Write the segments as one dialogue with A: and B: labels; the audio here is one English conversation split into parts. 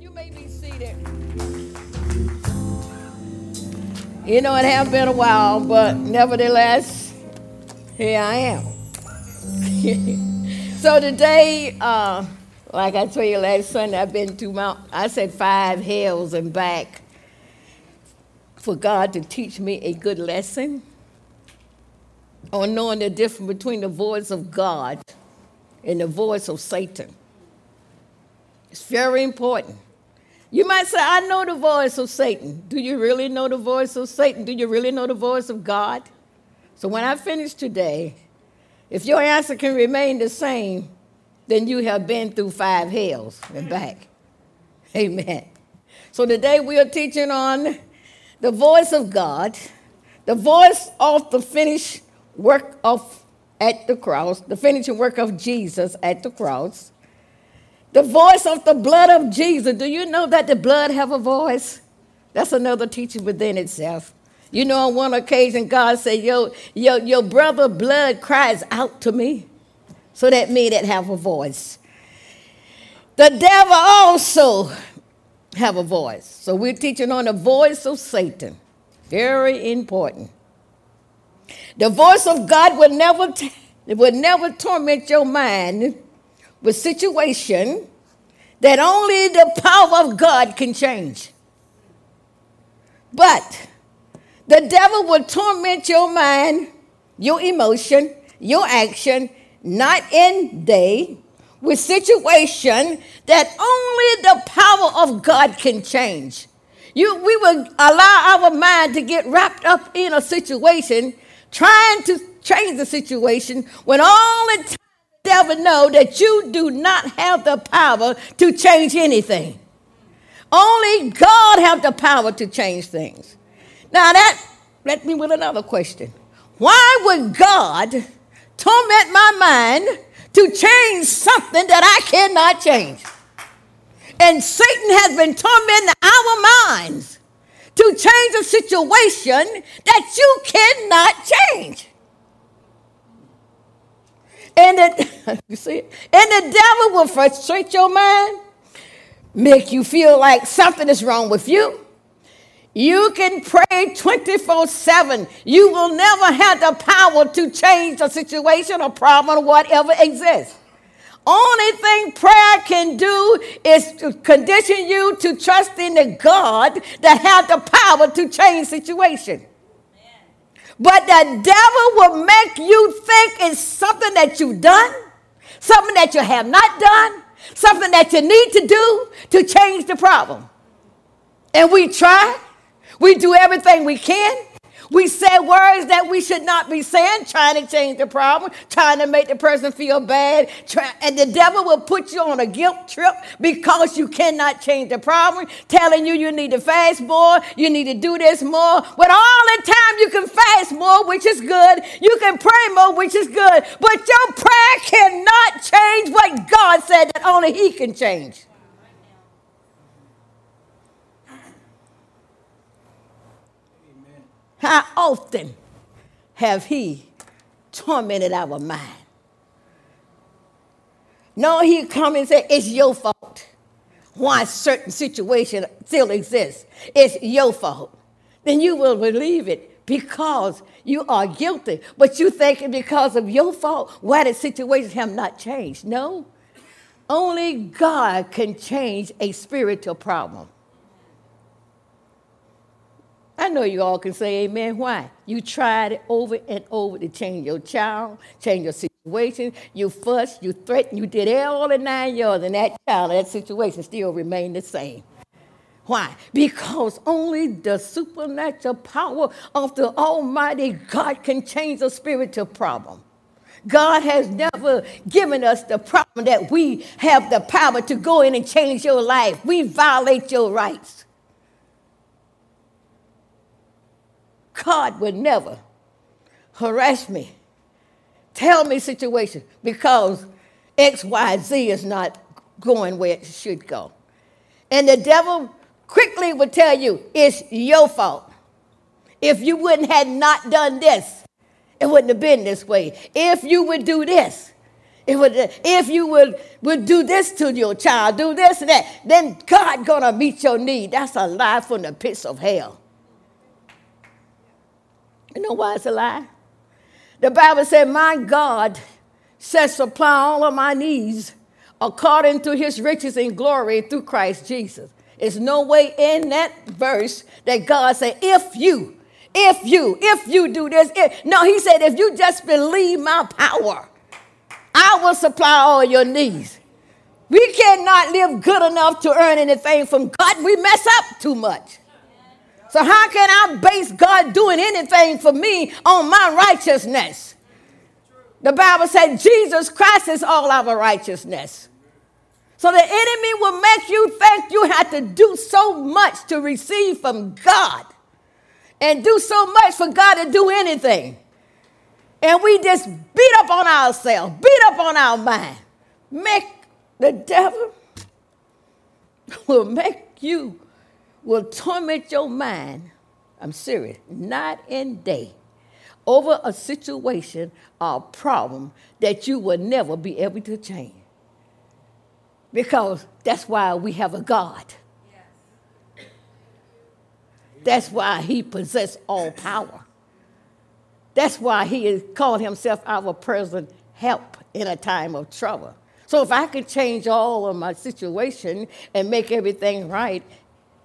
A: You may be seated. You know, it has been a while, but nevertheless, here I am. so today, uh, like I told you last Sunday, I've been to Mount, I said five hills and back for God to teach me a good lesson on knowing the difference between the voice of God and the voice of Satan. It's very important. You might say, I know the voice of Satan. Do you really know the voice of Satan? Do you really know the voice of God? So when I finish today, if your answer can remain the same, then you have been through five hells and back. Amen. So today we are teaching on the voice of God, the voice of the finished work of at the cross, the finishing work of Jesus at the cross. The voice of the blood of Jesus. Do you know that the blood have a voice? That's another teaching within itself. You know, on one occasion, God said, Yo, yo, your brother blood cries out to me. So that means it have a voice. The devil also have a voice. So we're teaching on the voice of Satan. Very important. The voice of God will never, t- will never torment your mind with situation that only the power of God can change. But the devil will torment your mind, your emotion, your action, night and day, with situation that only the power of God can change. You, we will allow our mind to get wrapped up in a situation, trying to change the situation, when all the devil know that you do not have the power to change anything. Only God have the power to change things. Now that let me with another question. Why would God torment my mind to change something that I cannot change? And Satan has been tormenting our minds to change a situation that you cannot change. And it, you see it? And the devil will frustrate your mind, make you feel like something is wrong with you. You can pray 24 7. You will never have the power to change a situation or problem or whatever exists. Only thing prayer can do is to condition you to trust in the God that has the power to change situation. But the devil will make you think it's something that you've done, something that you have not done, something that you need to do to change the problem. And we try, we do everything we can. We say words that we should not be saying, trying to change the problem, trying to make the person feel bad. Try, and the devil will put you on a guilt trip because you cannot change the problem, telling you you need to fast more, you need to do this more. But all the time you can fast more, which is good. You can pray more, which is good. But your prayer cannot change what God said that only He can change. How often have he tormented our mind? No, he come and say, it's your fault. Why certain situation still exists. It's your fault. Then you will believe it because you are guilty. But you think because of your fault, why the situations have not changed. No. Only God can change a spiritual problem. I know you all can say amen. Why? You tried it over and over to change your child, change your situation. You fussed, you threatened, you did all the nine yards, and that child, that situation still remained the same. Why? Because only the supernatural power of the Almighty God can change a spiritual problem. God has never given us the problem that we have the power to go in and change your life. We violate your rights. God would never harass me, tell me situation because X, Y, Z is not going where it should go. And the devil quickly would tell you, it's your fault. If you wouldn't had not done this, it wouldn't have been this way. If you would do this, it, if you would, would do this to your child, do this and that, then God gonna meet your need. That's a lie from the pits of hell. You know why it's a lie? The Bible said, My God shall supply all of my needs according to his riches and glory through Christ Jesus. There's no way in that verse that God said, if you, if you, if you do this. If, no, he said, if you just believe my power, I will supply all your needs. We cannot live good enough to earn anything from God. We mess up too much. So, how can I base God doing anything for me on my righteousness? The Bible said Jesus Christ is all our righteousness. So the enemy will make you think you have to do so much to receive from God and do so much for God to do anything. And we just beat up on ourselves, beat up on our mind. Make the devil will make you, will torment your mind. I'm serious, night and day over a situation or a problem that you will never be able to change. Because that's why we have a God. That's why he possesses all power. That's why he is called himself our present help in a time of trouble. So if I could change all of my situation and make everything right,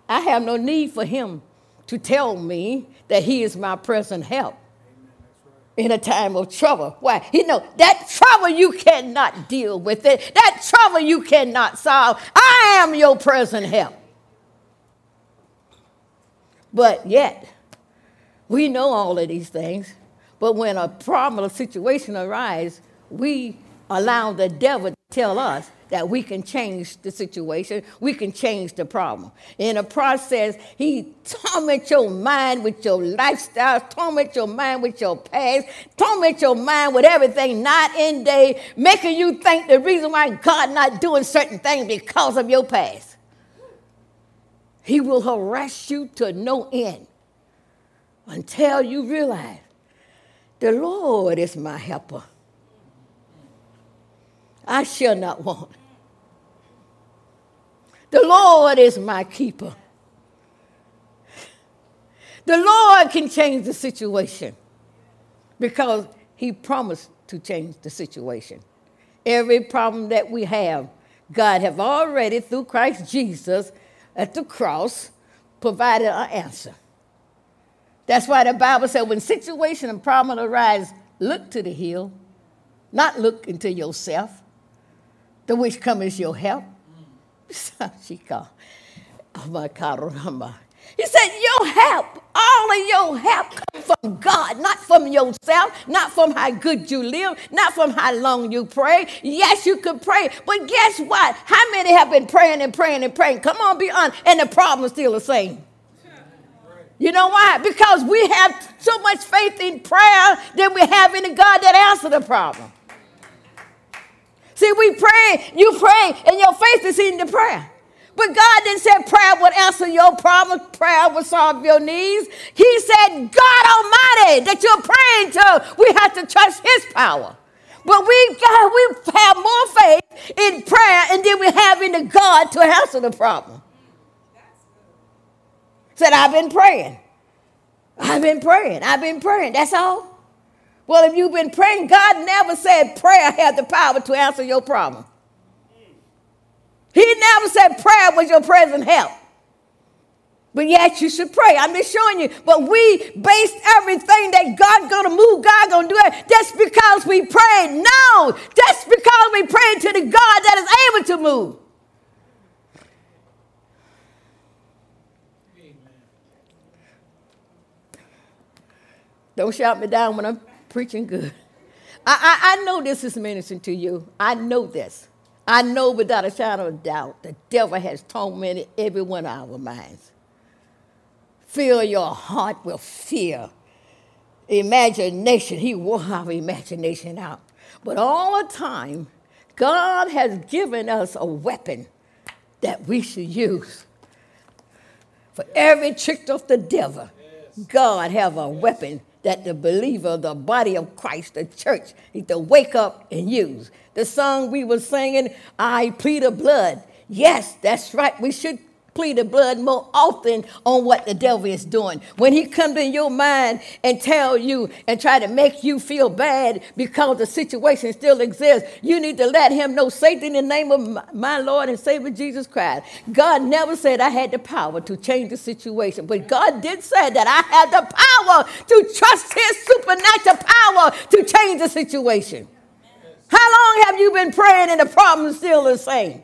A: I have no need for him to tell me that he is my present help in a time of trouble. Why? You know, that trouble you cannot deal with it. That trouble you cannot solve. I am your present help. But yet, we know all of these things. But when a problem or situation arises, we allow the devil to tell us that we can change the situation, we can change the problem. In the process, he torment your mind with your lifestyle, torment your mind with your past, torment your mind with everything night and day, making you think the reason why God not doing certain things because of your past. He will harass you to no end until you realize the Lord is my helper. I shall not want. The Lord is my keeper. The Lord can change the situation because He promised to change the situation. Every problem that we have, God have already, through Christ Jesus at the cross, provided an answer. That's why the Bible said when situation and problem arise, look to the hill, not look into yourself the which cometh your help. she called. Oh my God, oh, He said, Your help, all of your help comes from God, not from yourself, not from how good you live, not from how long you pray. Yes, you could pray, but guess what? How many have been praying and praying and praying? Come on, be honest, and the problem is still the same. You know why? Because we have so much faith in prayer than we have in a God that answers the problem. See, we pray, you pray, and your faith is in the prayer. But God didn't say prayer would answer your problem, prayer would solve your needs. He said, God Almighty, that you're praying to, we have to trust His power. But we, God, we have more faith in prayer and then we have in the God to answer the problem. Said, I've been praying. I've been praying. I've been praying. That's all. Well, if you've been praying, God never said prayer had the power to answer your problem. He never said prayer was your present help. But yet you should pray. I'm just showing you. But we base everything that God's gonna move, God gonna do it. That's because we prayed. No, that's because we prayed to the God that is able to move. Don't shout me down when I'm preaching good. I, I, I know this is ministering to you. I know this. I know without a shadow of doubt the devil has tormented every one of our minds. Fill your heart with fear. Imagination, he wore our imagination out. But all the time, God has given us a weapon that we should use. For every trick of the devil, God have a weapon that the believer, the body of Christ, the church, need to wake up and use. The song we were singing, I plead the blood. Yes, that's right. We should plead the blood more often on what the devil is doing. When he comes in your mind and tell you and try to make you feel bad because the situation still exists, you need to let him know, Satan, in the name of my Lord and Savior Jesus Christ. God never said I had the power to change the situation, but God did say that I had the power to trust his supernatural power to change the situation. How long have you been praying and the problem still the same?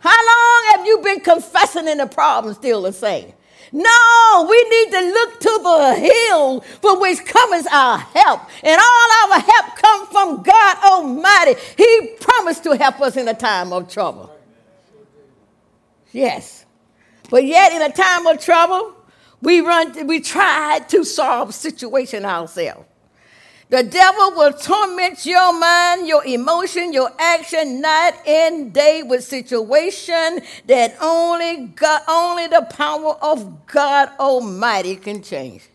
A: How long have you been confessing and the problem still the same? No, we need to look to the hill from which comes our help. And all our help comes from God Almighty. He promised to help us in a time of trouble. Yes. But yet in a time of trouble, we run we try to solve situation ourselves. The devil will torment your mind, your emotion, your action night and day with situation that only God, only the power of God Almighty can change.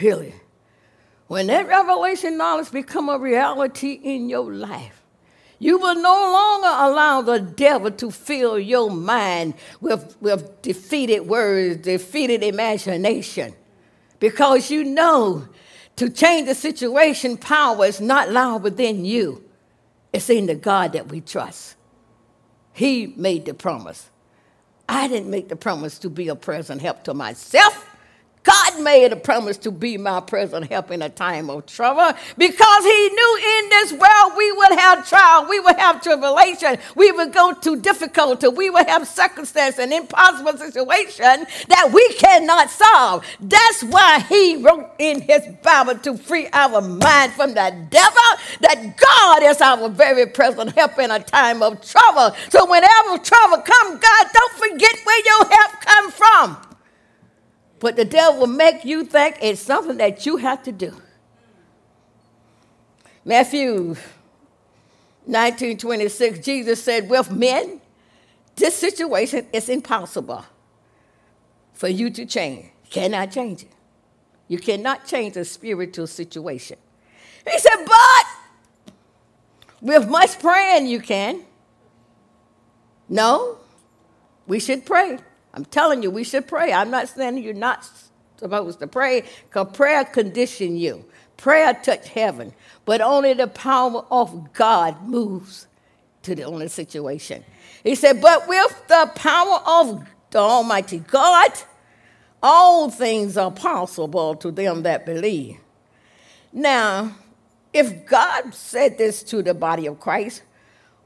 A: Really. When that revelation knowledge become a reality in your life, you will no longer allow the devil to fill your mind with, with defeated words, defeated imagination because you know to change the situation, power is not loud within you. It's in the God that we trust. He made the promise. I didn't make the promise to be a present help to myself. God made a promise to be my present help in a time of trouble because He knew in this world we would have trial, we would have tribulation, we would go to difficulty, we would have circumstance and impossible situation that we cannot solve. That's why He wrote in His Bible to free our mind from the devil that God is our very present help in a time of trouble. So whenever trouble comes, God, don't forget where your help comes from. But the devil will make you think it's something that you have to do. Matthew 19:26, Jesus said, with men, this situation is impossible for you to change. You cannot change it. You cannot change a spiritual situation. He said, but with much praying you can. No, we should pray. I'm telling you, we should pray. I'm not saying you're not supposed to pray, because prayer condition you. Prayer touch heaven, but only the power of God moves to the only situation. He said, but with the power of the Almighty God, all things are possible to them that believe. Now, if God said this to the body of Christ,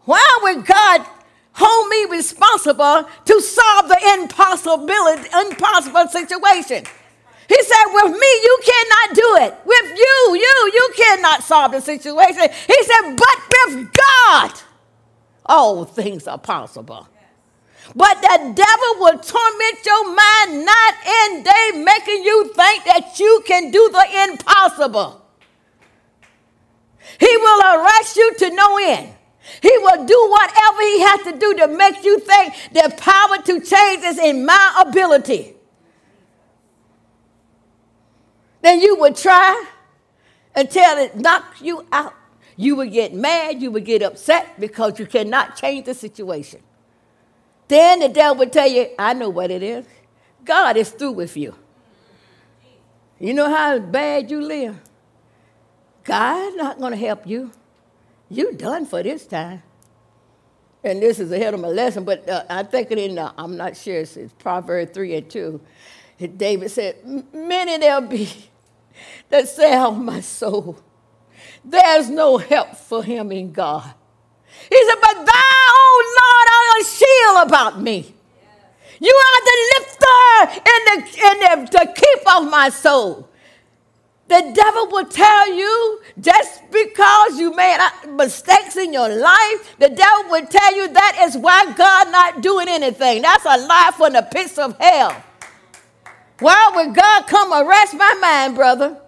A: why would God hold me responsible to solve the impossibility, impossible situation. He said, with me, you cannot do it. With you, you, you cannot solve the situation. He said, but with God, all things are possible. But the devil will torment your mind night and day, making you think that you can do the impossible. He will arrest you to no end. He will do whatever he has to do to make you think the power to change is in my ability. Then you would try until it knocks you out. You would get mad, you would get upset because you cannot change the situation. Then the devil would tell you, I know what it is. God is through with you. You know how bad you live? God's not going to help you you done for this time. And this is ahead of my lesson, but uh, I think it in, uh, I'm not sure, it's, it's Proverbs 3 and 2. David said, Many there'll be that say, Oh, my soul, there's no help for him in God. He said, But thou, oh Lord, art a shield about me. You are the lifter and the, and the, the keeper of my soul. The devil will tell you just because you made mistakes in your life, the devil will tell you that is why God not doing anything. That's a lie from the pits of hell. Why would God come arrest my mind, brother,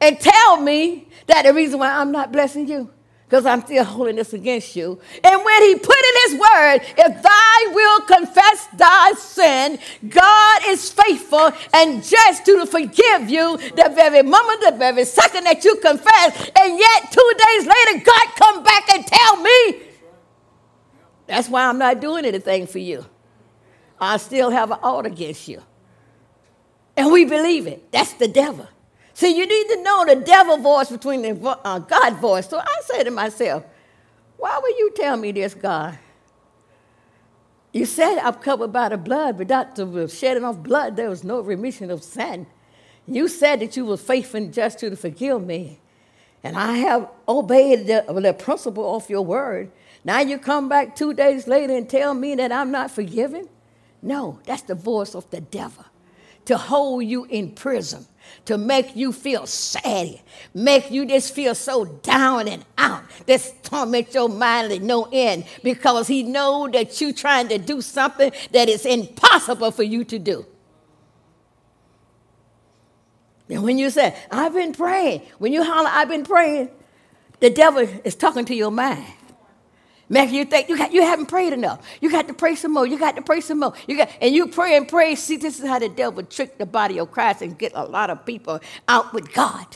A: and tell me that the reason why I'm not blessing you? Because I'm still holding this against you. And when he put in his word, if thy will confess thy sin, God is faithful and just to forgive you the very moment, the very second that you confess. And yet, two days later, God come back and tell me, that's why I'm not doing anything for you. I still have an ought against you. And we believe it. That's the devil. See, you need to know the devil voice between the uh, God voice. So I say to myself, why would you tell me this, God? You said I'm covered by the blood, but the shedding of blood, there was no remission of sin. You said that you were faithful and just to forgive me. And I have obeyed the, the principle of your word. Now you come back two days later and tell me that I'm not forgiven? No, that's the voice of the devil to hold you in prison to make you feel sad, make you just feel so down and out. This torment your mind to no end because he know that you trying to do something that is impossible for you to do. And when you say, I've been praying, when you holler, I've been praying, the devil is talking to your mind. Making you think you, got, you haven't prayed enough. You got to pray some more. You got to pray some more. You got, and you pray and pray. See, this is how the devil trick the body of Christ and get a lot of people out with God.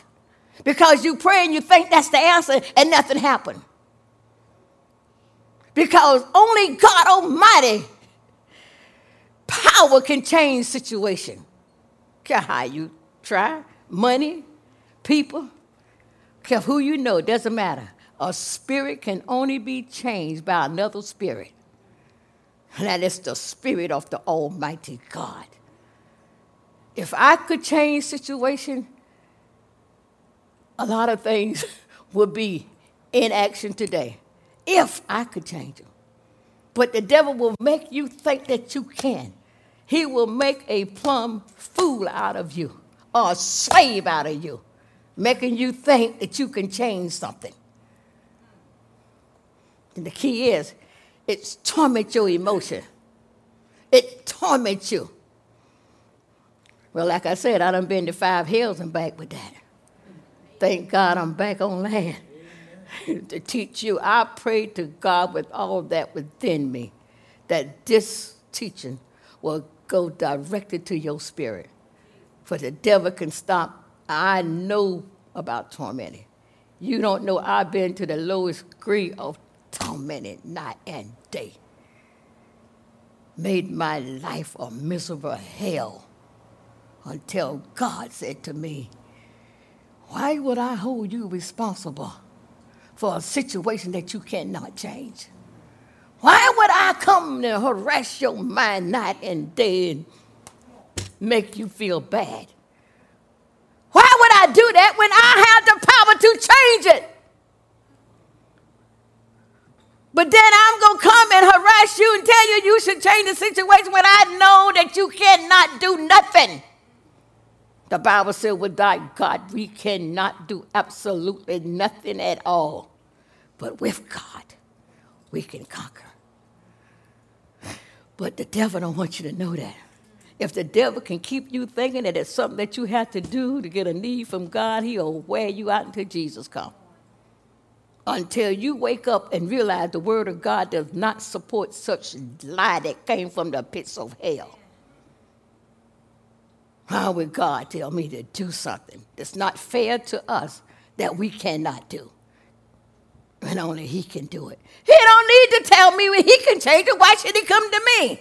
A: Because you pray and you think that's the answer and nothing happened. Because only God Almighty power can change situation. Care how you try, money, people, care who you know, doesn't matter. A spirit can only be changed by another spirit. And that is the spirit of the Almighty God. If I could change situation, a lot of things would be in action today. If I could change them. But the devil will make you think that you can. He will make a plumb fool out of you or a slave out of you, making you think that you can change something. And the key is, it torments your emotion. It torments you. Well, like I said, I done been to five hills and back with that. Thank God I'm back on land to teach you. I pray to God with all that within me that this teaching will go directly to your spirit. For the devil can stop. I know about tormenting. You don't know I've been to the lowest degree of tormented night and day. Made my life a miserable hell until God said to me, Why would I hold you responsible for a situation that you cannot change? Why would I come and harass your mind night and day and make you feel bad? Why would I do that when I have the power to change it? But then I'm going to come and harass you and tell you you should change the situation when I know that you cannot do nothing. The Bible said, without God, we cannot do absolutely nothing at all. But with God, we can conquer. But the devil don't want you to know that. If the devil can keep you thinking that it's something that you have to do to get a need from God, he'll wear you out until Jesus comes until you wake up and realize the word of God does not support such lie that came from the pits of hell. How would God tell me to do something that's not fair to us that we cannot do? And only He can do it. He don't need to tell me when He can change it. Why should He come to me?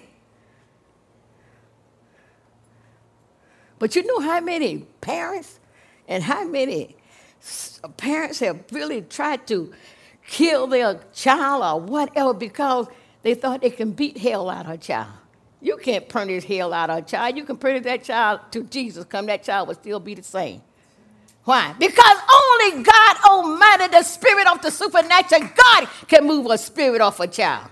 A: But you know how many parents and how many parents have really tried to kill their child or whatever because they thought they can beat hell out of a child. You can't punish hell out of a child. You can punish that child to Jesus. Come, that child will still be the same. Why? Because only God Almighty, the spirit of the supernatural, God can move a spirit off a child.